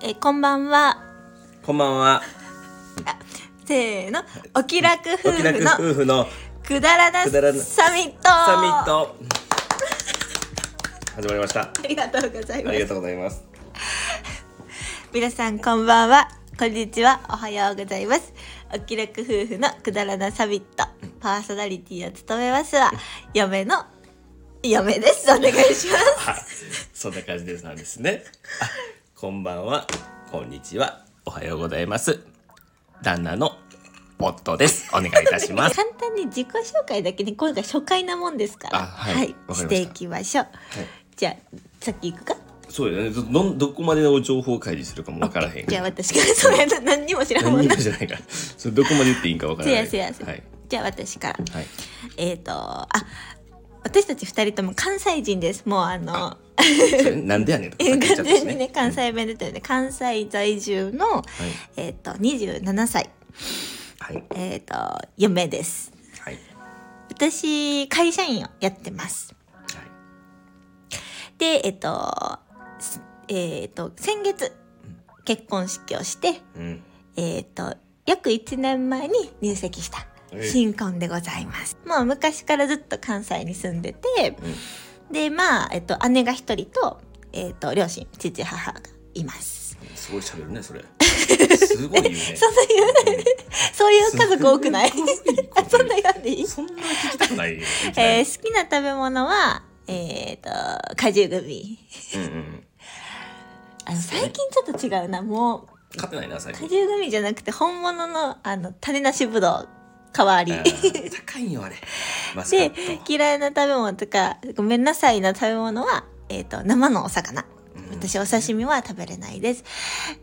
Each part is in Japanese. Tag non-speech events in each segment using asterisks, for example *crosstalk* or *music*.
えこんばんはこんばんは。せーのお気楽夫お気楽婦の夫婦のくだらなくだらなサミットサミット。始まりました。ありがとうございますありがとうございます。皆さんこんばんはこんにちはおはようございますお気楽夫婦のくだらなサミットパーソナリティを務めますは嫁の嫁ですお願いしますはい、そんな感じですなんですね。あ、こんばんは。こんにちは。おはようございます。旦那の夫です。お願いいたします。簡単に自己紹介だけに今回初回なもんですからあはいわかりましたしていきましょう、じゃあさっき行くか？そうよね。どどどこまでの情報開示するかもわからへん。じゃあ私からそれ何にも知らんもん何なもじゃないから。それどこまで言っていいんかわからせない。やせやせや、はい。じゃあ私から。はい。えっ、とあ私たち二人とも関西人です。もうあの *laughs* なんでやねんとか完全にね。関西弁出てるね。関西在住の、はい。えっ、と27歳。はい。えっ、と嫁です。はい。私会社員をやってます。でえっ、とすえっ、と先月結婚式をしてうん。えっ、と約1年前に入籍した。ええ新婚でございます。もう昔からずっと関西に住んでてでまあ、えっと、姉が一人と,、えっと両親父母がいます。すごい喋るね、それ。*laughs* すごい言うね。そんな言うそういう家族多くない？すごいことそんな言わんでいい？そんな聞きたくない？*laughs* えー好きな食べ物はえっ、と果汁グミ。うんうん。あの最近ちょっと違うな。も買ってないな、最う果近。汁グミじゃなくて本物のあの種なしぶどう代わり。高いんよ、あれ。で。嫌いな食べ物とかごめんなさいな食べ物は、えー、と生のお魚。うん。私お刺身は食べれないです。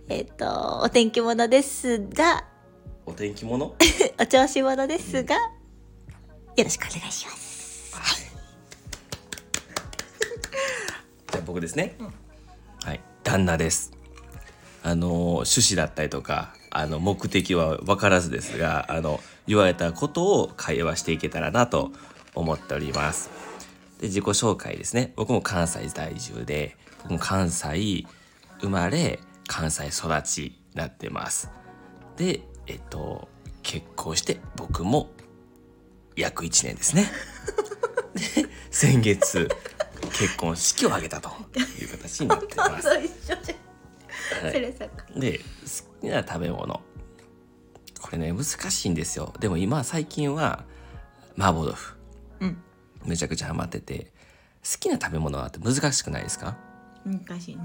えっ、とお天気物ですが。お天気物 *laughs* お調子者ですが。よろしくお願いします。じゃあ僕ですね。はい。旦那です。あの、趣旨だったりとか、あの、目的は分からずですが、あの、言われたことを会話していけたらなと思っております。で、自己紹介ですね。僕も関西在住で、僕も関西生まれ、関西育ちになってます。で、えっと、結婚して僕も約1年ですね。*laughs* で、先月、結婚式を挙げたという形になってます。で好きな食べ物。これね難しいんですよ。でも今最近は麻婆豆腐。うん。めちゃくちゃハマってて。好きな食べ物はって難しくないですか？難しいね。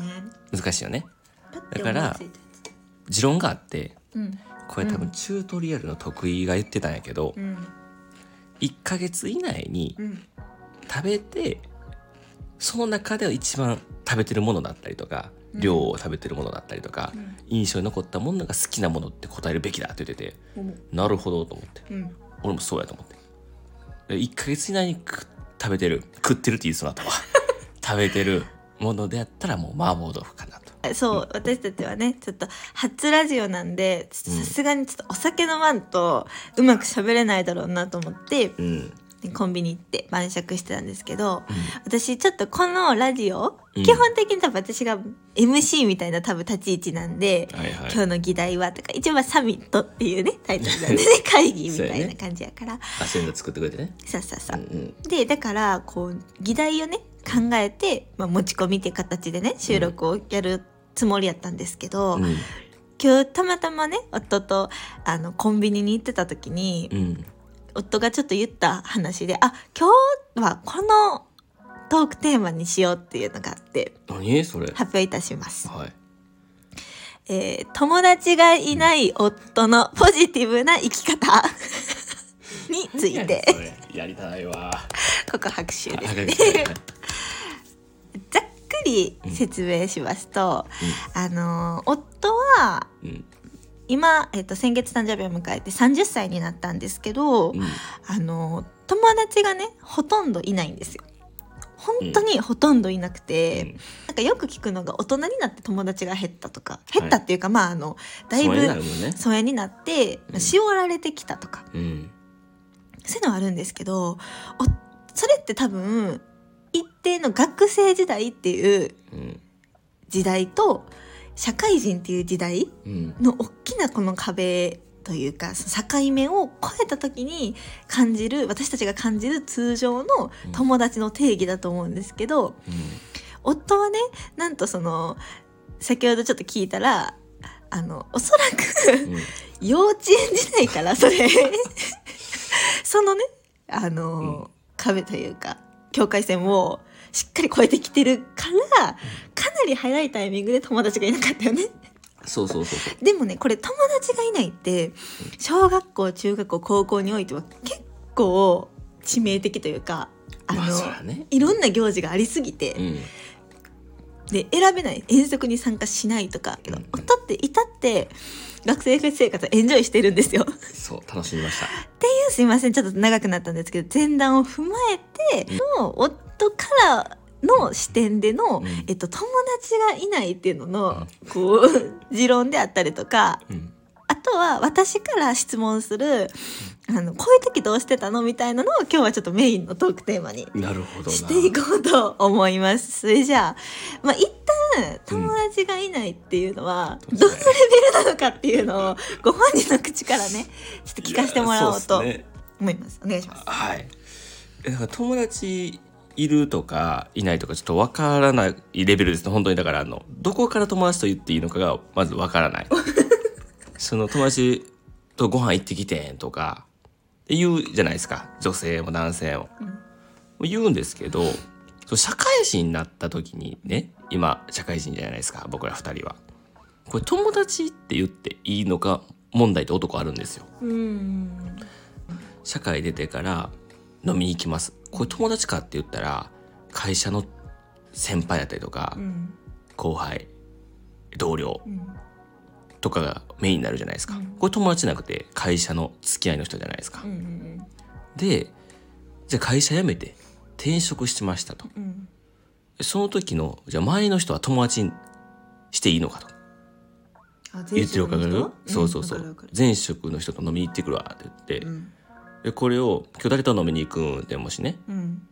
難しいよね。だから持論があってつうん。これ多分チュートリアルの得意が言ってたんやけど、うん。1ヶ月以内にうん。食べてその中で一番食べてるものだったりとか、量を食べてるものだったりとか、うん。印象に残ったものが好きなものって答えるべきだって言っててう。んなるほどと思って。うん。俺もそうやと思って。1ヶ月以内に食食べてる食ってるって言いそうなったわ。*laughs* 食べてるものであったらもう麻婆豆腐かなと。そう私たちはねちょっと初ラジオなんでさすがにちょっとお酒飲まんとうまく喋れないだろうなと思ってうん。でコンビニ行って晩酌してたんですけど、私ちょっとこのラジオ、うん。基本的に多分私が MC みたいな多分立ち位置なんで、はいはい。今日の議題はとか一応まあサミットっていうねタイトルなんでね *laughs* 会議みたいな感じやから。アセンダ作ってくれてね。さあさあさあうんうん。でだからこう議題をね考えて、まあ、持ち込みっていう形でね収録をやるつもりやったんですけど、うん。今日たまたまね夫とあのコンビニに行ってた時に、うん夫がちょっと言った話であ今日はこのトークテーマにしようっていうのがあって何？それ。発表いたします。はい。えー友達がいない夫のポジティブな生き方 *laughs* について。やりたいわ。ここ拍手で。すあね。はい。ざっくり説明しますと、あの夫はうん今、えっと先月誕生日を迎えて30歳になったんですけど、うん。あの友達がねほとんどいないんですよ。本当にほとんどいなくて、なんかよく聞くのが大人になって友達が減ったとか減ったっていうか、まああのだいぶ疎遠になって、うん。絞られてきたとか。うん。そういうのはあるんですけどおそれって多分一定の学生時代っていううん。時代と社会人っていう時代うん。の大きなこの壁というか境目を越えた時に感じる私たちが感じる通常の友達の定義だと思うんですけど、夫はねなんとその先ほどちょっと聞いたらあのおそらくうんうん。幼稚園時代からそれそのねあの、うん。壁というか境界線をしっかり越えてきてるからり早いタイミングで友達がいなかったよね。そうそうそうそう。でもねこれ友達がいないって小学校中学校高校においては結構致命的というかあの、まあね。いろんな行事がありすぎて、うん。で選べない遠足に参加しないとかけど、うん。夫っていたって学生生活をエンジョイしてるんですよ。ってそう楽しみました。いうすいませんちょっと長くなったんですけど前段を踏まえての夫からの視点での、うん。えっと、友達がいないっていうのの、こう持論であったりとかうん。あとは私から質問するあのこういう時どうしてたのみたいなのを今日はちょっとメインのトークテーマになるほどな。していこうと思います。それじゃあ、まあ、一旦友達がいないっていうのは、うん。どのレベルなのかっていうのをご本人の口からねちょっと聞かせてもらおうと思います。お願いします。はい。友達いるとかいないとかちょっとわからないレベルですね。本当にだからあのどこから友達と言っていいのかがまずわからない。*laughs* その友達とご飯行ってきてんとかって言うじゃないですか。女性も男性も、言うんですけど社会人になった時にね今社会人じゃないですか僕ら二人は。これ友達って言っていいのか問題って男あるんですよ。うん。社会出てから飲みに行きますこれ友達かって言ったら会社の先輩だったりとか、うん。後輩同僚うん。とかがメインになるじゃないですか、うん。これ友達じゃなくて会社の付き合いの人じゃないですか、うんうんでじゃあ会社辞めて転職しましたと。うん。その時のじゃあ前の人は友達にしていいのかと。あ言ってるわかるそうそうそう。前職の人と飲みに行ってくるわって言って、うんでこれを今日誰と飲みに行くんってもしね。うん。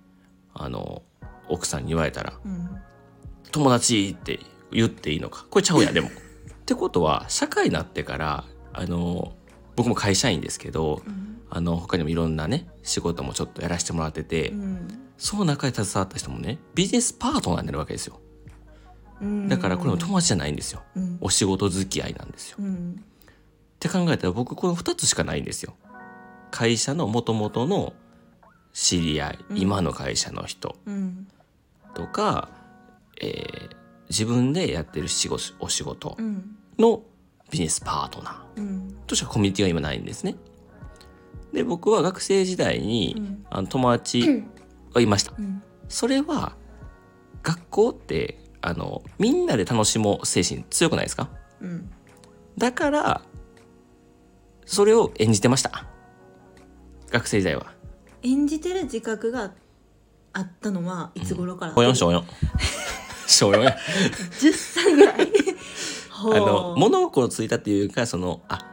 あの奥さんに言われたらうん。友達って言っていいのか？これちゃうやんでも。*laughs* ってことは社会になってからあの僕も会社員ですけどうん。あの他にもいろんなね仕事もちょっとやらせてもらってて、うん。その中で携わった人もねビジネスパートナーになるわけですよ。うん。だからこれも友達じゃないんですよ。うん。お仕事付き合いなんですよ。うん。って考えたら僕この2つしかないんですよ会社のもともとの知り合い、うん。今の会社の人うん。とか、えー自分でやってる仕事お仕事うん。のビジネスパートナーうん。としかコミュニティが今ないんですね。で僕は学生時代に、うん。あの友達がいました。うん。それは学校ってあのみんなで楽しもう精神強くないですか？うん。だからそれを演じてました学生時代は。演じてる自覚があったのはいつ頃から、小4小4 *laughs* 小4や。10歳ぐらい。*laughs* あの物心ついたっていうかそのあ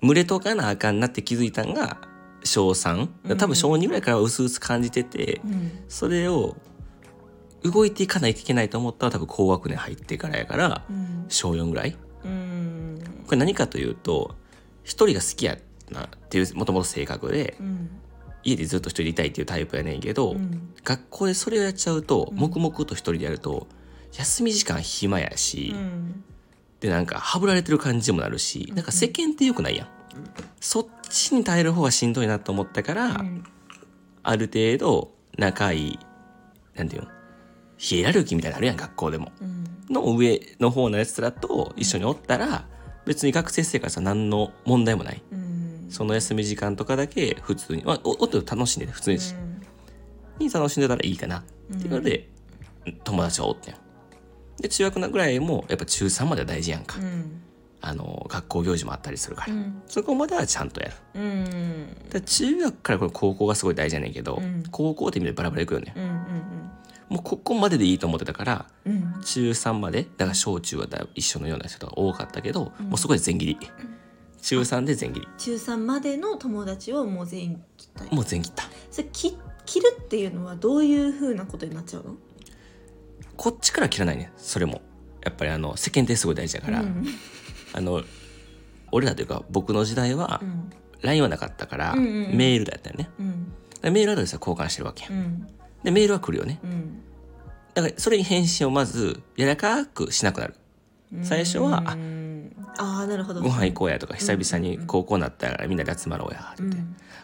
群れとかなあかんなって気づいたんが小3多分小2ぐらいからうすうす感じてて、うん。それを動いていかないといけないと思ったら多分高学年入ってからやからうん。小4ぐらい。うん。これ何かというと一人が好きやなっていうもともと性格でうん。家でずっと一人でいたいっていうタイプやねんけど、うん。学校でそれをやっちゃうとうん。黙々と一人でやると休み時間暇やし、うん。でなんかはぶられてる感じにもなるしなんか世間ってよくないやん、そっちに耐える方がしんどいなと思ったから、うん。ある程度仲いいなんていうのヒエラルキーみたいなのあるやん学校でも。うん。の上の方のやつらと一緒におったら別に学生生活は何の問題もない。うんその休み時間とかだけ普通に、まあ、おおっと楽しんでね普通に,、うん。に楽しんでたらいいかな。っていうので、友達はおってん。で中学のぐらいもやっぱ中3までは大事やんか、うん。あの学校行事もあったりするから、うん。そこまではちゃんとやる。うん。で中学からこれ高校がすごい大事やねんけど、うん。高校って意味でバラバラいくよねうんうんもうここまででいいと思ってたからうん。中3までだから小中はだ一緒のような人が多かったけど、もうそこで全切り中3で全切り。中3までの友達をもう全員切った。りもう全切った。それ切切るっていうのはどういうふうなことになっちゃうの？こっちから切らないね。それも。やっぱりあの世間体すごい大事だから、うん。あの俺らというか僕の時代はうん。LINE はなかったから、うんうんうん。メールだったよね。うん。メールアドレスは交換してるわけや、うん。でメールは来るよね。うん。だからそれに返信をまず柔らかくしなくなる最初はあうんああなるほど。ご飯行こうやとか久々に高校になったからみんなで集まろうやって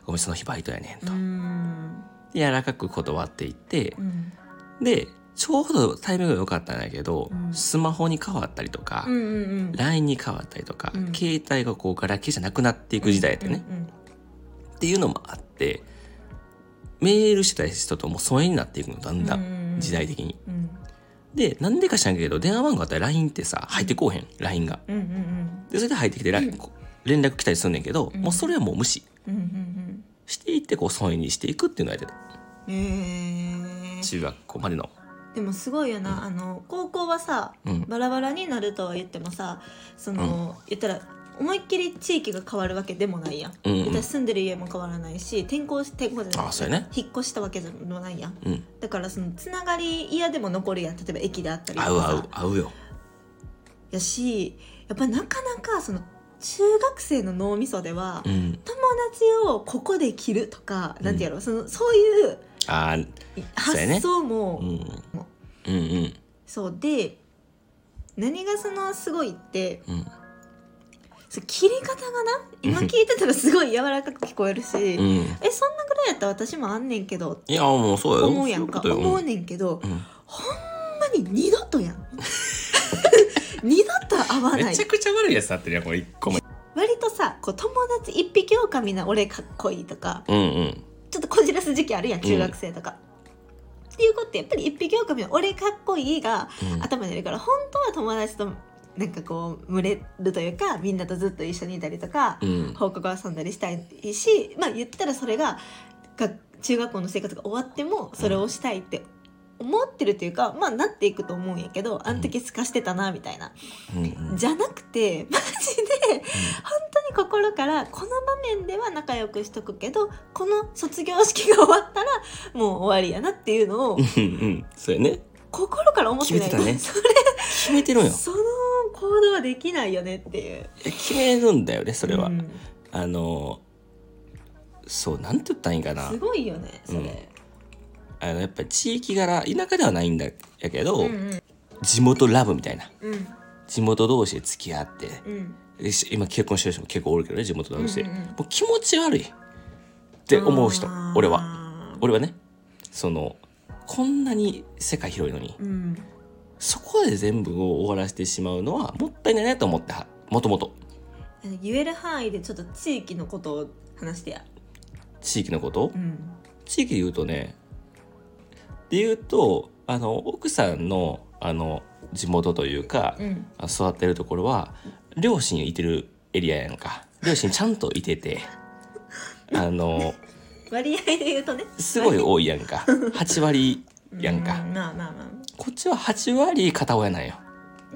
ごめんその日バイトやねんと、うん。で柔らかく断っていってう、ん。でちょうどタイミングが良かったんだけど、うん。スマホに変わったりとか、うんうんうん。LINE に変わったりとか、うん。携帯がこうガラケーじゃなくなっていく時代やってね、うんうんっていうのもあってメールしてた人とも疎遠になっていくのだんだうんうんうんん。時代的に。うんでなんでか知らんけど電話番号あったら LINE ってさ入ってこうへん LINE が。うんうんでそれで入ってきて連絡来たりすんねんけど、うん。もうそれはもう無視。うんうんうん。していってこう疎遠にしていくっていうのをやってたうんへー。中学校までの。でもすごいよなあの高校はさうん。バラバラになるとは言ってもさその、言ったら思いっきり地域が変わるわけでもないやん、うんうん。住んでる家も変わらないし転校し転校じゃない。あそうやね。引っ越したわけでもないやん。うん、だからそのつながり嫌でも残るやん。例えば駅であったりとかさ。合う合う合うよ。やしやっぱなかなかその中学生の脳みそでは、うん、友達をここで切るとか、なんてやろうそのそういう発想も、うん、うんうん。そうで何がそのすごいってうんそう切り方がな今聞いてたらすごい柔らかく聞こえるし、うん。えそんなぐらいやったら私もあんねんけどいやもうそうやよ。思うやんか。思うねんけど、うん。ほんまに二度とやん。*laughs* 二度と会わない。めちゃくちゃ悪いやつあってるやんこれ一個も。割とさこう友達一匹狼な俺かっこいいとかうんうん。ちょっとこじらす時期あるやん中学生とか。っていうことってやっぱり一匹狼の俺かっこいいがうん。頭にあるから本当は友達となんかこう群れるというかみんなとずっと一緒にいたりとか、うん。放課後遊んだりしたいしまあ言ったらそれがが中学校の生活が終わってもそれをしたいって思ってるっていうかまあなっていくと思うんやけどあの時すかしてたなみたいな、うんうん。じゃなくてマジで本当に心からこの場面では仲良くしとくけどこの卒業式が終わったらもう終わりやなっていうのをうんうん。そうやね心から思ってない。決めてたね。*laughs* そ決めてるんよ。れその行動はできないよねっていう。え決めるんだよねそれは、うん。あのそうなんて言ったらいいんかな。すごいよねそれ、あのやっぱり地域柄田舎ではないんだやけど、うんうん。地元ラブみたいな。うん。地元同士で付き合って。今結婚してる人も結構おるけどね地元同士で、うんうんうん。もう気持ち悪いって思う人俺は。俺はね。そのこんなに世界広いのにうん。そこで全部を終わらせてしまうのはもったいないなと思ってはもともと。言える範囲でちょっと地域のことを話してや。地域のこと？うん。地域で言うとねで言うとあの奥さんのあの地元というか、うん。あ育ってるところは両親いてるエリアやんか。両親ちゃんといててあの *laughs* 割合で言うとね。すごい多いやんか。8割やんか。うまあまあまあ。こっちは8割片親なんよ。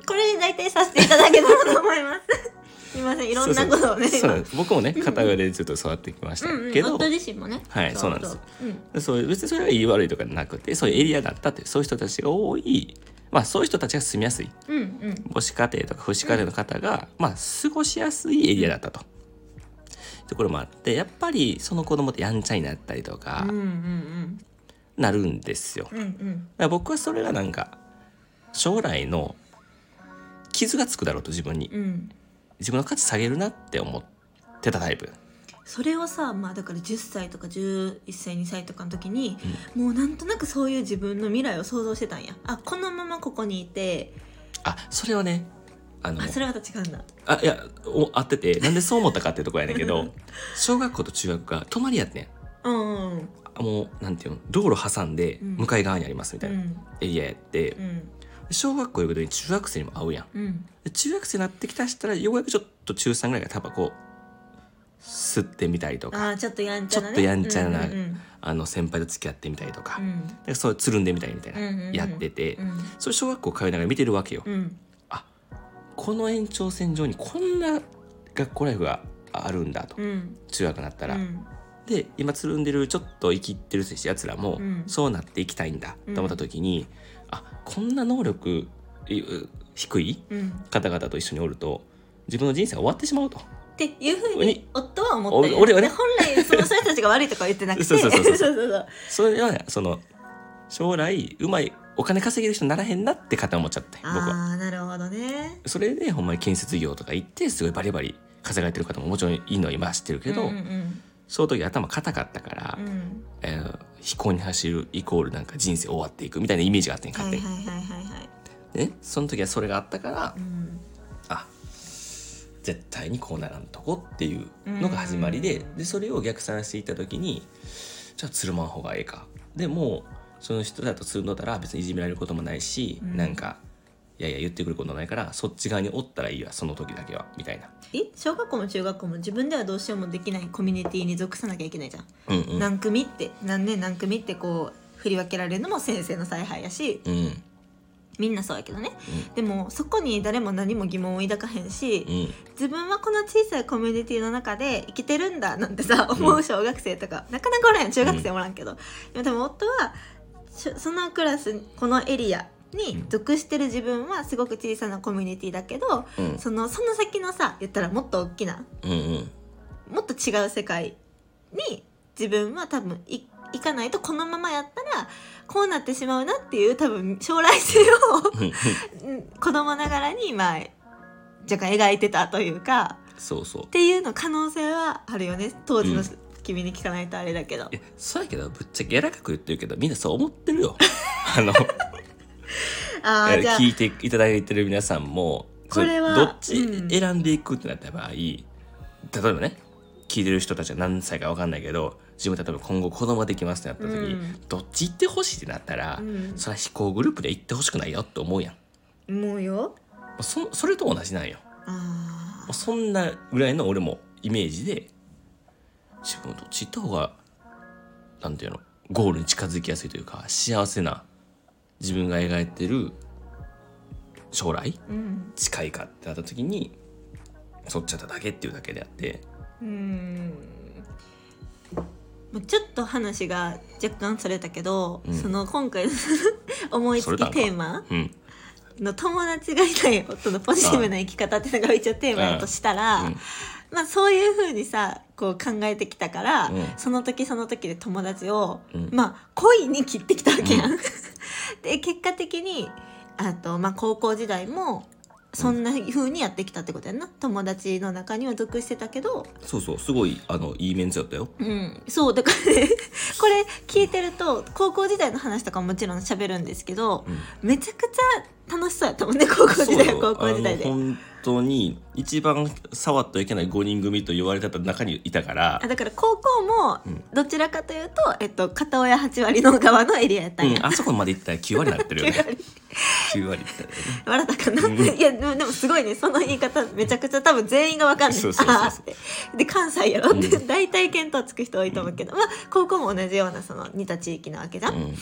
これで大体させていただけたらと思います。*laughs* すいませんいろんなことをね僕もね片親でずっと育ってきました今うんけど、うん夫自身もね。はいそうなんです。うん。そう別にそれが言い悪いとかなくてそういうエリアだったってそういう人たちが多い。まあそういう人たちが住みやすい。うんうん。母子家庭とか父子家庭の方が、まあ過ごしやすいエリアだったと。ところもあってやっぱりその子供ってやんちゃになったりとかうんうんなるんですよ。だかうん。うんら僕はそれがなんか将来の傷がつくだろうと自分に。うん。うん自分の価値下げるなって思ってたタイプ。それをさまあだから10歳とか11歳2歳とかの時に、もうなんとなくそういう自分の未来を想像してたんや。あこのままここにいて。あそれはねあのあそれはまた違うんだ。あいやお合っててなんでそう思ったかっていうところやねんけど小学校と中学が隣やってん。うんうんもうなんていうの道路挟んでうん。向かい側にありますみたいなうん。エリアやって、うん。小学校行く時に中学生にも会うやん。うん。で中学生になってきたしたらようやくちょっと中3ぐらいがタバコ吸ってみたりとかちょっとやんちゃな、ね、ちょっとやんちゃなうんうんあの先輩と付き合ってみたりとか,、うん。でそうつるんでみたりみたいな、うんうんうんやってて、うんそれ小学校通いながら見てるわけよ、うんこの延長線上にこんな学校ライフがあるんだと、うん。中学になったら、うん。で今つるんでるちょっと生きってるやつらも、うんそうなっていきたいんだ。と思った時に、あこんな能力い低いうん。方々と一緒におると自分の人生が終わってしまうと。っていうふうに夫は思って俺はね。で本来その人たちが悪いとかは言ってなくて。*laughs* そうそうそう。*laughs* そうそうそう。それはねその将来うまいお金稼げる人にならへんなって勝手に思っちゃって僕は。ああなるほどね。それでほんまに建設業とか行ってすごいバリバリ稼がれてる方ももちろんいいのは今は知ってるけど、うんうんその時頭固かったから、うん。うんえー飛行に走るイコールなんか人生終わっていくみたいなイメージがあって勝手に、いはいはいはいはいね、その時はそれがあったから、うん。あ絶対にこうならんとこっていうのが始まりで,、でそれを逆算していった時にじゃあつるまん方がええか。でもその人だとつるんどったら別にいじめられることもないし、うん。なんかいやいや言ってくることないからそっち側におったらいいわその時だけはみたいな。え小学校も中学校も自分ではどうしようもできないコミュニティに属さなきゃいけないじゃん、うんうん。何組って何年何組ってこう振り分けられるのも先生の采配やしうん。みんなそうやけどね、でもそこに誰も何も疑問を抱かへんし、うん。自分はこの小さいコミュニティの中で生きてるんだなんてさ思う小学生とか、なかなかおらんやん中学生おらんけど、でも夫はしそのクラスこのエリアに属してる自分はすごく小さなコミュニティだけど、うん。そのその先のさ言ったらもっと大きなうんうん。もっと違う世界に自分は多分い行かないとこのままやったらこうなってしまうなっていう多分将来性をうん。子供ながらにまあ若干描いてたというかそうそう。っていうの可能性はあるよね。当時のうん君に聞かないとあれだけど、いやそうやけどぶっちゃけ柔らかく言ってるけどみんなそう思ってるよ。*laughs* あのああじゃあ。聞いていただいてる皆さんもこれはそどっちうん。選んでいくってなった場合、例えばね聞いてる人たちは何歳か分かんないけど自分例えば今後子供ができますってなった時に、うん。どっち行ってほしいってなったら、うん。それは飛行グループで行ってほしくないよって思うやん。ももうよ。うそそれと同じなんよ。あもうそんなぐらいの俺もイメージで自分はどっち行った方がなんていうのゴールに近づきやすいというか幸せな自分が描いてる将来ーうん近いかってなった時にそっちゃっただけっていうだけであって。うん。まあちょっと話が若干それたけど、うん。その今回の思いつきテーマうん。の友達がいない夫のポジティブな生き方っていうのが一応テーマだとしたら、うんまあそういうふうにさこう考えてきたから、うん。その時その時で友達を、うん。まあ恋に切ってきたわけやん。*laughs* で結果的にあと、まあ、高校時代もそんな風にやってきたってことやんな。友達の中には属してたけど、そうそうすごいあのいいメンツやったよ。うん、そうだからね *laughs* これ聞いてると高校時代の話とかももちろん喋るんですけど、うん。めちゃくちゃ楽しそうやったもんね高校時代は高校時代で当に一番触ってはいけない5人組と言われてた中にいたからあだから高校もうん。どちらかというと、えっと、片親8割の側のエリアやったんや、うん、あそこまでいったら9割になってるよ9ね *laughs* 割。9割いったよね笑ったかな、うん。いやでもすごいねその言い方めちゃくちゃ多分全員がわかんない。そうそうそうそう。で関西やろ？って、うん。*laughs* 大体見当つく人多いと思うけど、まあ高校も同じようなその似た地域なわけじゃん、うん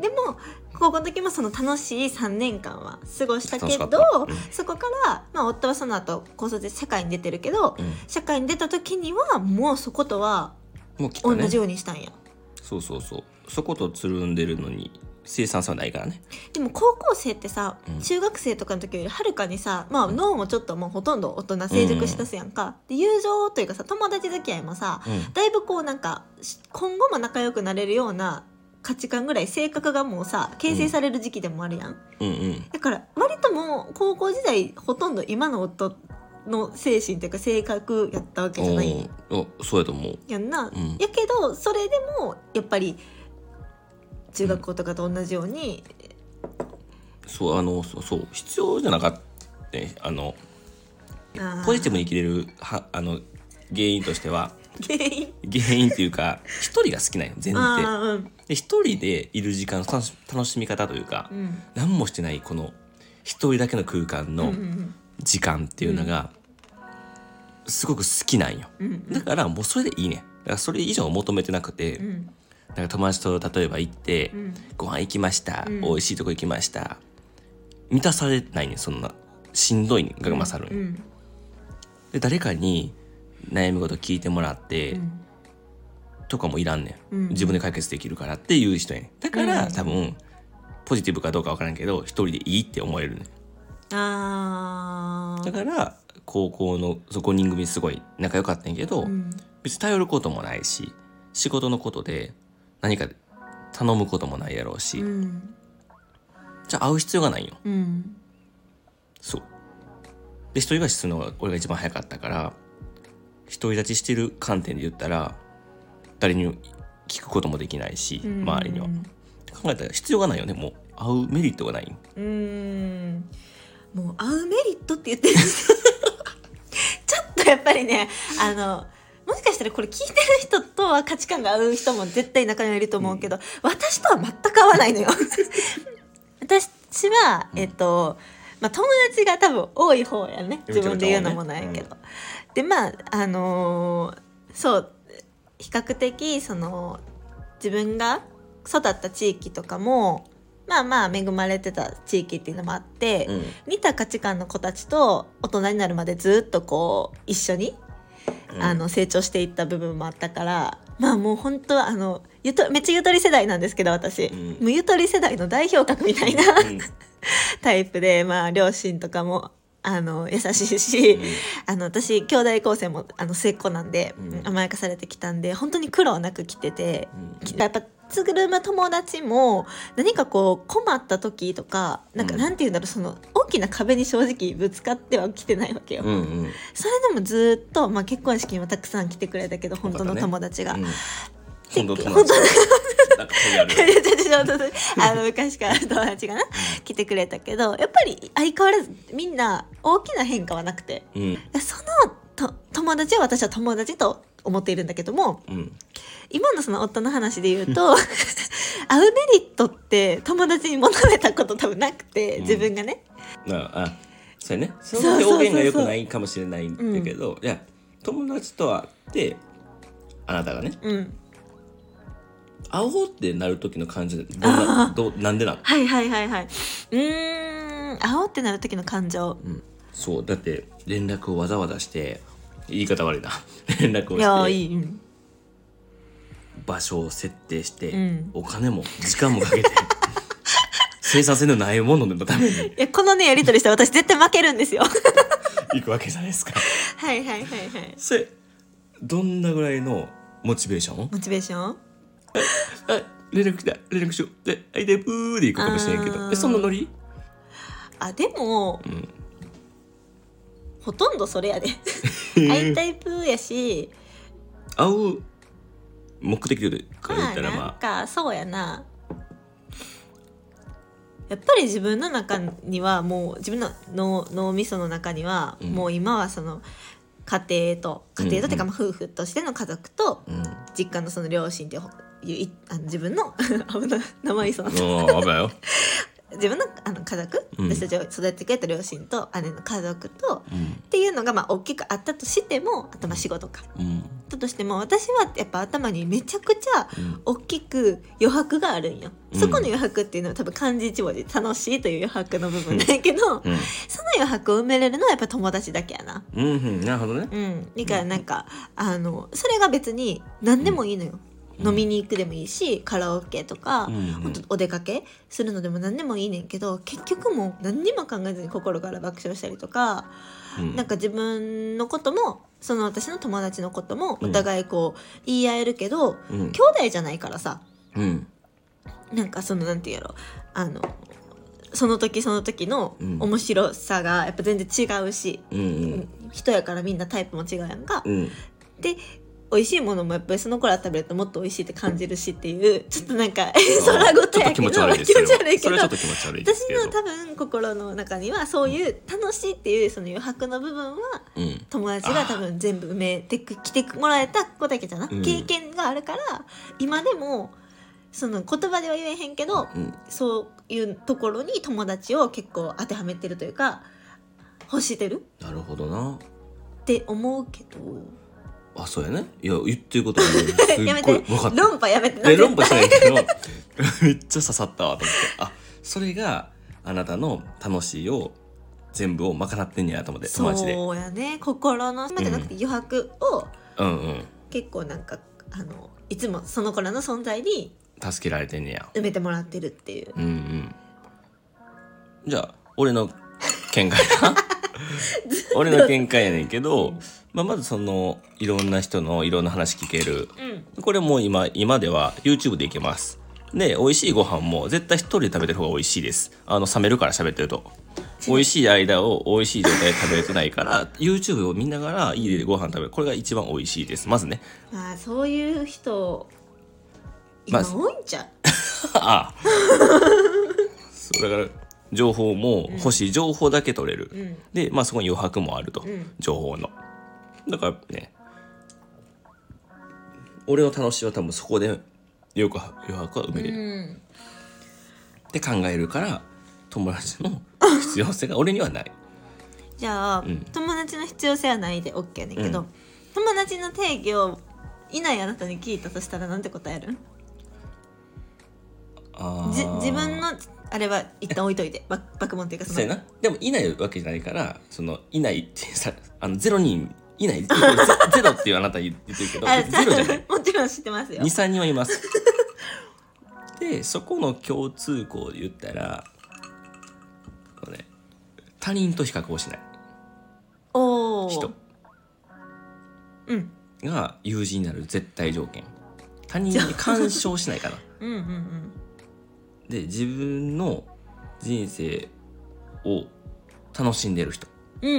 でも高校の時もその楽しい3年間は過ごしたけど、うん。そこから、まあ、夫はその後高卒で社会に出てるけど、うん。社会に出た時にはもうそことは同じようにしたんや、そうそうそう。そことつるんでるのに生産性はないからね。でも高校生ってさ、うん。中学生とかの時よりはるかにさ、まあ、脳もちょっともうほとんど大人成熟しだすやんか、で友情というかさ友達付き合いもさうん。だいぶこうなんかし今後も仲良くなれるような価値観ぐらい性格がもうさ形成される時期でもあるやん、うんうん。だから割ともう高校時代ほとんど今の夫の精神というか性格やったわけじゃない。おおそうやと思う。やんな、ん。やけどそれでもやっぱり中学校とかと同じように、そうあのそうそう必要じゃなかったね。あのあー。ポジティブに生きれるはあの原因としては原因？原因っていうか一人が好きなんよ全あ然ーうんで一人でいる時間の楽しみ方というか、うん。何もしてないこの一人だけの空間うんうのん。時間っていうのがすごく好きなんよ。うんだからもうそれでいいねだからそれ以上求めてなくて、うん。なんか友達と例えば行って、うん。ご飯行きました、うん。美味しいとこ行きました満たされないねそんなしんどいが勝るんよ、うん。で誰かに悩み事聞いてもらって、うんとかもいらんねん、うん。自分で解決できるからっていう人やねん。だから、うん。多分ポジティブかどうかわからんけど一人でいいって思えるねん。あー。だから高校のそう5人組すごい仲良かったんやけど、うん。別に頼ることもないし仕事のことで何か頼むこともないやろうし、うん。じゃあ会う必要がないよ。うん。そう。で一人暮らしするのが俺が一番早かったから独り立ちしてる観点で言ったら誰にも聞くこともできないし周りには。考えたら必要がないよねもう。会うメリットがない。うん。もう会うメリットって言ってる。ちょっとやっぱりねあのもしかしたらこれ聞いてる人とは価値観が合う人も絶対中にはいると思うけど、私とは全く合わないのよ。*laughs* 私はえっと、まあ、友達が多分多い方やね。自分で言うのもないけど、でまああのーそう比較的その自分が育った地域とかもまあまあ恵まれてた地域っていうのもあって、うん。似た価値観の子たちと大人になるまでずっとこう一緒に、うん。あの成長していった部分もあったからまあもう本当あのゆとめっちゃゆとり世代なんですけど私、うん。もうゆとり世代の代表格みたいなうん。*laughs* タイプでまあ両親とかもあの優しいし、あの私兄弟構成もあの末っ子なんで、うん。甘やかされてきたんで本当に苦労なく来てて、うん。やっぱつぐるむ友達も何かこう困った時とかなんかうん。なんて言うんだろうその大きな壁に正直ぶつかってはきてないわけよ。うんうん。それでもずっと、まあ、結婚式にもたくさん来てくれたけど本当の友達が。本当友達なんかああの昔からの友達がな来てくれたけどやっぱり相変わらずみんな大きな変化はなくてうん。そのと友達は私は友達と思っているんだけどもうん。今のその夫の話で言うと *laughs* 会うメリットって友達に求めたこと多分なくてうん。自分がね、ああそうやね。その表現が良くないかもしれないんだけど、いや友達と会ってあなたがねうん、会おうってなる時の感じでどんなどうなんでなの、はいはいはいはい。うーん会おうってなる時の感情。うん、そうだって連絡をわざわざして言い方悪いな。*laughs* 連絡をいやーしていい、うん。場所を設定して、うん。お金も時間もかけて *laughs* 生産性のないもののために。いやこのねやり取りして私絶対負けるんですよ。*laughs* 行くわけじゃないですか。はいはいはいはい。それどんなぐらいのモチベーション？モチベーション？*laughs* あ連絡来た。連絡しよう。で「はいでブー」で行くかもしれんけど。えそんなノリ？あでも、ん。ほとんどそれやで。会いたいプーやし。会う目的で言まあったらなんまかそうやな。やっぱり自分の中にはもう自分の脳脳みその中には、うん。もう今はその家庭と家庭とっていうか、うんまあ夫婦としての家族とあうん。実家のその両親っていういあの自分の *laughs* 危ない名前そうな。ったああ危ないよ。*laughs* 自分のあの家族、うん。私たちを育ててくれた両親と姉の家族とうん。っていうのがまあ大きくあったとしてもあとまあ仕事か。うん。だとしても私はやっぱ頭にめちゃくちゃうん。大きく余白があるんよ、うん。そこの余白っていうのは多分漢字一文字楽しいという余白の部分だけど、うん。その余白を埋めれるのはやっぱ友達だけやな。うんうんなるほどね。うん。だからなんか、あのそれが別に何でもいいのよ、うん飲みに行くでもいいしカラオケとか、うん。ほんとお出かけするのでも何でもいいねんけど結局もう何にも考えずに心から爆笑したりとか、うん。なんか自分のこともその私の友達のこともうん。お互いこう言い合えるけど、うん。兄弟じゃないからさうん。なんかそのなんて言うやろあのその時その時のうん。面白さがやっぱ全然違うし、うんうん。人やからみんなタイプも違うやんか。うん。で美味しいものもやっぱりその頃は食べるともっと美味しいって感じるしっていうちょっとなんか *laughs* 空ごとやけど気持ち悪いけど。私の多分心の中にはそういう楽しいっていうその余白の部分はうん。友達が多分全部埋めてく来てもらえた子だけじゃな、うん。経験があるから今でもその言葉では言えへんけどうん。そういうところに友達を結構当てはめてるというか欲してるなるほどな。って思うけどあそうやね。いや言ってることはねすっ *laughs* やめて。ごい分かった論破やめて。論破しない絶けど *laughs* めっちゃ刺さったわと思って。あそれがあなたの楽しいを全部を賄ってんねやと思って対友達で。そうやね。心の島じゃなくて余白をうんうん。結構なんかあのいつもその子らの存在に助けられてんねや。埋めてもらってるっていう。うんうん。じゃあ俺の見解な *laughs* *laughs* 俺の見解やねんけど、まあ、まずそのいろんな人のいろんな話聞ける。うん。これもう今今では YouTube でいけます。で美味しいご飯も絶対一人で食べてる方が美味しいです。あの冷めるから喋ってると。美味しい間を美味しい状態で食べれてないから YouTube を見ながら家でご飯食べる。これが一番美味しいです。まずね。まあそういう人まあ今多いんちゃう、*laughs* ああ。*laughs* そうだから情報も欲しい情報だけ取れる、うん。でまあそこに余白もあると、うん。情報の。だからね俺の楽しみは多分そこでよく余白は埋めれる、うん。って考えるから友達の *laughs* 必要性が俺にはない。じゃあ、ん。友達の必要性はないで OK やねんけど、うん。友達の定義をいないあなたに聞いたとしたらなんて答える？じ自分のあれは一旦置いといてバ爆問っていうかそのそうやな。でもいないわけじゃないからそのいないってさあのゼロ人いない。ゼ *laughs* ゼロっていうあなた言ってるけどあゼロじゃない。*laughs* もちろん知ってますよ。23人はいます。*laughs* でそこの共通項で言ったらこのね他人と比較をしない。おお人。うん。が友人になる絶対条件。他人に干渉しないかなうんうんうんで自分の人生を楽しんでる人。うん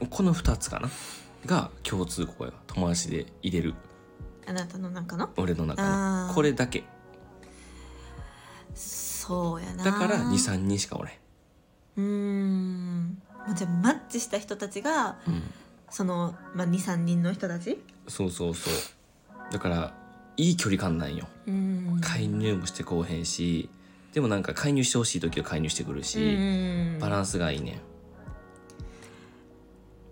うん。この2つかな。が共通項や。友達で入れる。あなたの中の？俺の中の。これだけ。そうやな。だから23人しかおれうーん。じゃあマッチした人たちがん、うん、その、まあ、23人の人たち？そうそうそう。だからいい距離感なんよ。うん。介入もしてこうへんしでもなんか介入してほしい時は介入してくるし、バランスがいいね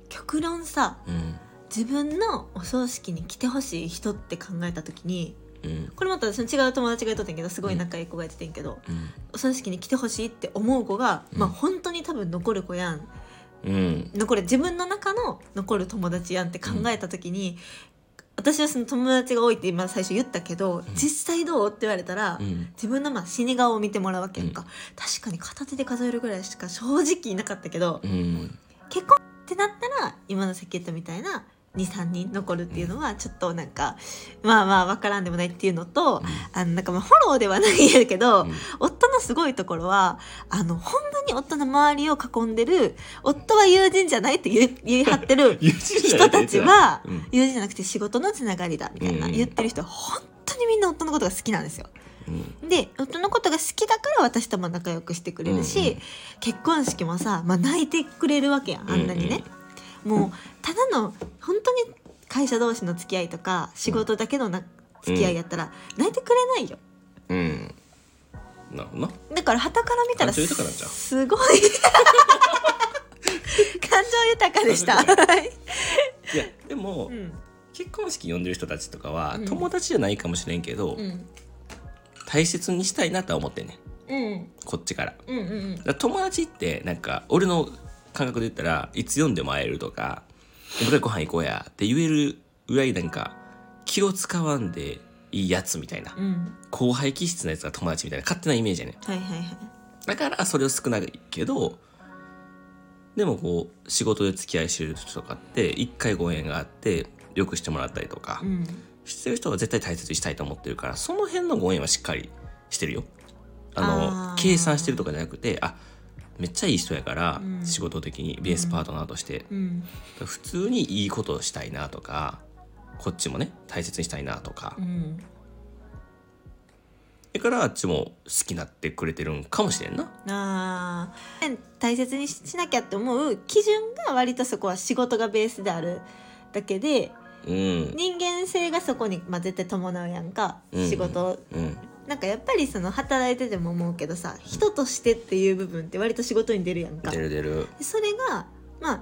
極論さんうん自分のお葬式に来てほしい人って考えた時にうん。これまた私の違う友達が言っとってんけどすごい仲いい子が言っててんけど、うん。お葬式に来てほしいって思う子が、うん。まあ本当に多分残る子やん。うん。残る自分の中の残る友達やんって考えた時に、私はその友達が多いって今最初言ったけど、実際どうって言われたら、うん。自分のまあ死に顔を見てもらうわけやんか、確かに片手で数えるぐらいしか正直いなかったけど、うん。結婚ってなったら今のさっき言ったみたいな23人残るっていうのはちょっとなんかまあまあ分からんでもないっていうのと、あのなんかまあフォローではないけど、うん。夫のすごいところはあのほんまに夫の周りを囲んでる夫は友人じゃないって言い言い張ってる *laughs* 友人た。ちはうん。友人じゃなくて仕事のつながりだみたいなうん。言ってる人は本当にみんな夫のことが好きなんですよ。うん。で夫のことが好きだから私とも仲良くしてくれるし、うんうん。結婚式もさ、まあ、泣いてくれるわけやんあんなにね、もうただの本当に会社同士の付き合いとか仕事だけのな付き合いやったら泣いてくれないよ。うんなるほどな。だから傍から見たら感情豊かなんちゃう？すごい。*laughs* 感情豊かでした。*laughs* 感情はい。いやでも、うん結婚式呼んでる人たちとかは、うん。友達じゃないかもしれんけど、うん。大切にしたいなとは思ってんねうん。こっちから。うんうんだから友達ってなんか俺の感覚で言ったらいつ読んでも会えるとか「僕らご飯行こうや」って言えるぐらいなんか気を使わんでいいやつみたいな。うん。後輩気質のやつが友達みたいな勝手なイメージやねはいはいはい。だからそれを少ないけどでもこう仕事で付き合いしてる人とかって一回ご縁があってよくしてもらったりとかうん。してる人は絶対大切にしたいと思ってるからその辺のご縁はしっかりしてるよ。あの計算してるとかじゃなくてあめっちゃいい人やから、うん。仕事的にベースパートナーとして、うん。普通にいいことをしたいなとかこっちもね大切にしたいなとか、うん。だからあっちも好きになってくれてるんかもしれんな。あー。大切にしなきゃって思う基準が割とそこは仕事がベースである。だけでうん。人間性がそこに、まあ、絶対伴うやんか、うん。仕事。うん。なんかやっぱりその働いてても思うけどさ人としてっていう部分って割と仕事に出るやんか。出る出る。でそれがまあ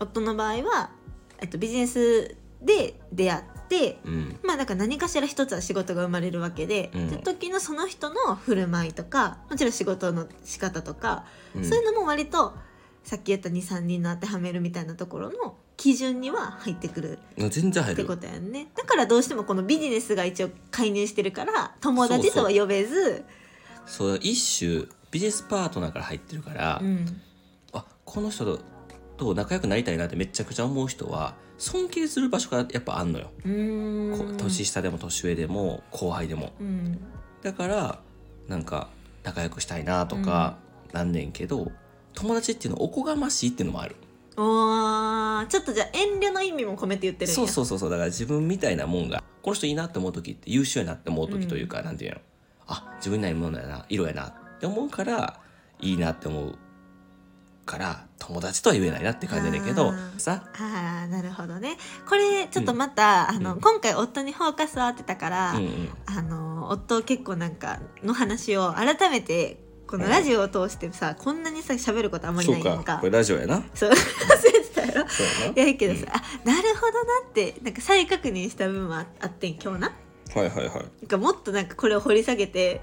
夫の場合は、えっと、ビジネスで出会ってうん。まあだから何かしら一つは仕事が生まれるわけで、うん。その時のその人の振る舞いとかもちろん仕事の仕方とか、うん。そういうのも割とさっき言った23人の当てはめるみたいなところの基準には入ってくる全然入る。ってことやんね。だからどうしてもこのビジネスが一応介入してるから友達とは呼べずそう一種ビジネスパートナーから入ってるから、うん。あこの人とと仲良くなりたいなってめちゃくちゃ思う人は尊敬する場所がやっぱあんのよ、年下でも年上でも後輩でも。うん。だからなんか仲良くしたいなとかなんねんけど、友達っていうのはおこがましいっていうのもある。おーちょっとじゃあ遠慮の意味も込めて言ってるんや。そうそうそうそう。だから自分みたいなもんがこの人いいなって思う時って優秀やなって思う時というか、なんていうの。あ自分にないものやな色やなって思うからいいなって思うから友達とは言えないなって感じだけどさ。ああなるほどね。これちょっとまた、あのうん。今回夫にフォーカスを当てたから、うんうん。あの夫結構なんかの話を改めてこのラジオを通してさこんなにさ喋ることあんまりそないうやんか。か。これラジオやな。そう。忘れてたやろ。そうやけどさ、あなるほどなってなんか再確認した部分はあってん今日な。はいはいはい。なんかもっとなんかこれを掘り下げて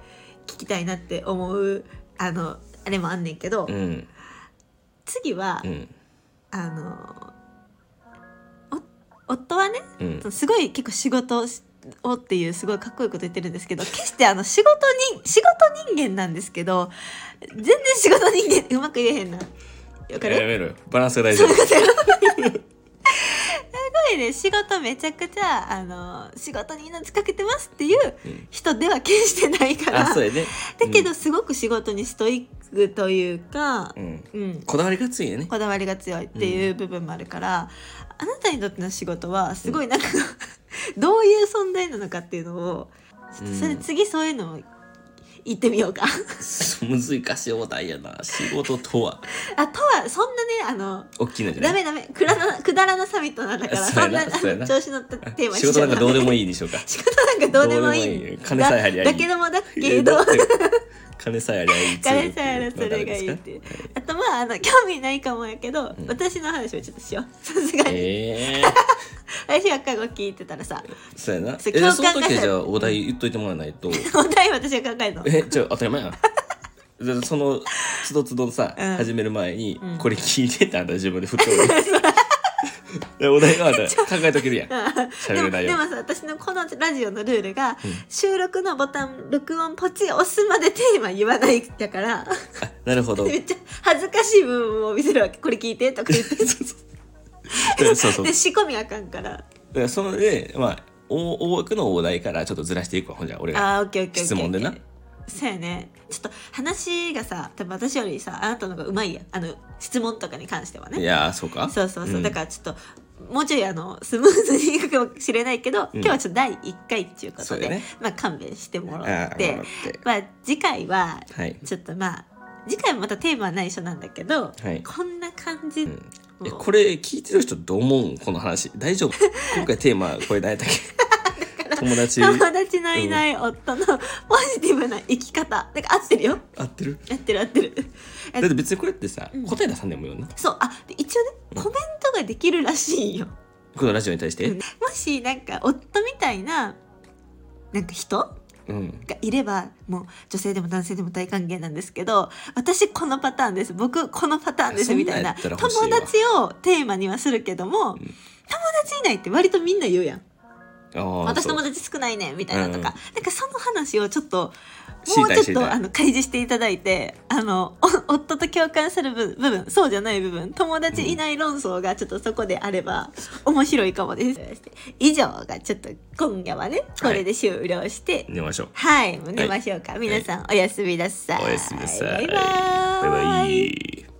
聞きたいなって思うあのあれもあんねんけど、うん次は、うん。あのお夫はねうん。すごい結構仕事をっていうすごいかっこいいこと言ってるんですけど決してあの仕事に仕事人間なんですけど全然仕事人間 *laughs* うまく言えへんな。わかる、やめろよ。バランスが大事。だすごいね。仕事めちゃくちゃあの仕事に命かけてますっていううん。人では決してないから。うやね。だけどすごく仕事にストイックというかう、ん、うん。うん、こだわりが強いよね。こだわりが強いっていう部分もあるから、あなたにとっての仕事はすごいなんか、*laughs* どういう存在なのかっていうのをちょっとそれうん。次そういうのを言ってみようか。難しいお題やな。仕事とは。*laughs* あとはそんなねあの大きいのじゃない？ダメダメ。くだらなくだらなサミットなんだからそうそんなやなそうやな。調子乗ったテーマ仕事なんかどうでもいいいいでしょうか？仕事なんかどうでもいい。どうでもいい。金さえ入りゃいい。だだけどもだけど。金さえありゃいいツール金さえあればそれがいいっていう。あとまああの興味ないかもやけど、私の話をちょっとしよう。さすがに、ええ私が過去聞いてたらさそうやな。えじゃあその時はじゃあお題言っといてもらわないと。*laughs* お題私が考えるの。えじゃあ当たり前やん。*laughs* じゃあそのつどつどさ、うん。始める前に、うん。これ聞いてってあんた自分で振っておお題はあ考えとけるやん。で喋る内容。もでもさ私のこのラジオのルールが、収録のボタン録音ポチ押すまでテーマ言わないだから。あなるほど。*laughs* めっちゃ恥ずかしい部分を見せるわけ。これ聞いてとか言って。でそう *laughs* そうで仕込みあかんから。らそのでまあ大多くのお題からちょっとずらしていくわほんじゃ俺が。オッケーオッケーオッケー。質問でな。そうやね。ちょっと話がさ多分私よりさあなたの方がうまいや。んあの質問とかに関してはね。いやーそうか。そうそうそう、ん。だからちょっともうちょいあのスムーズにいくかもしれないけど、今日はちょっと第1回っていうことで、ね。まあ勘弁してもらあーってもらってまあ次回ははい。ちょっとまあ次回もまたテーマは内緒なんだけど、はい。こんな感じ、うんえこれ聞いてる人どう思う？んこの話。大丈夫？*laughs* 今回テーマこれ何やったっけ？*laughs* 友達？友達のいない夫の *laughs* ポジティブな生き方。だから合ってるよ。合ってる？合ってる合ってる。えだって別にこれってさ、うん。答え出さんでもよな。そう。あで一応ねコメントができるらしいんよ、このラジオに対して？もしなんか夫みたいななんか人うんがいればもう女性でも男性でも大歓迎なんですけど私このパターンです。僕このパターンですみたいな。友達をテーマにはするけども、友達いないって割とみんな言うやん。私友達少ないねみたいなとか、うん。なんかその話をちょっともうちょっとあの開示していただいてあのお夫と共感する部部分そうじゃない部分友達いない論争がちょっとそこであれば面白いかもです以上がちょっと今夜はねこれで終了して寝ましょうはい、寝ましょうか。皆さん、おやすみなさい。おやすみなさいバイバーイ。バイバイ